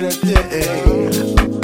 better day.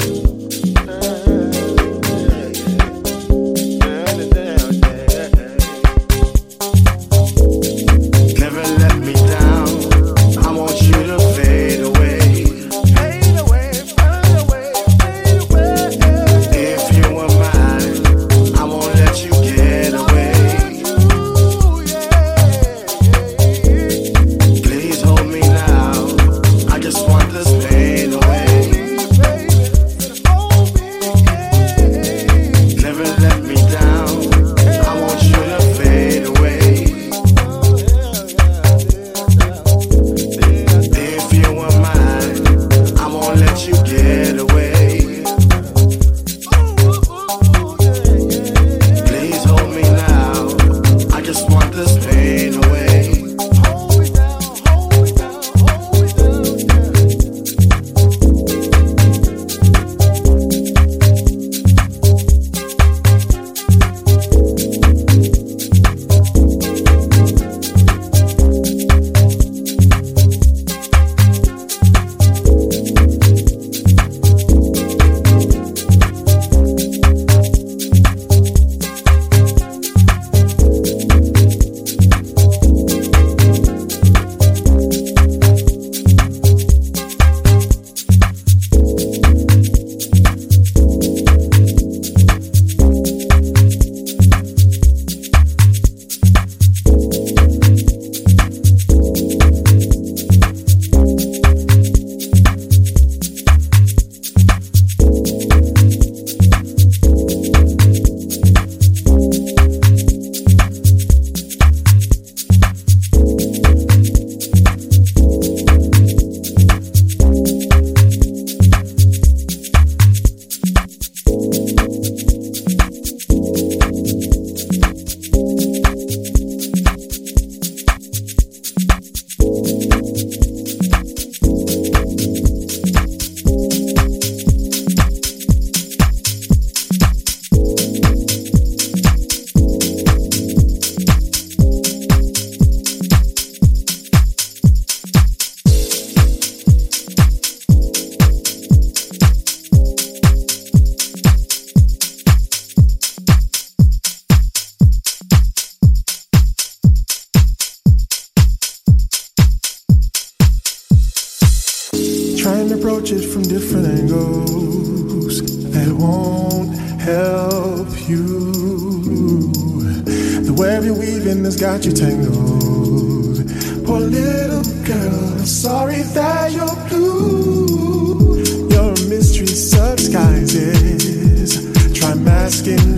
web you're weaving has got you tangled. Poor little girl, sorry that you're blue. You're a mystery subsguises. Try masking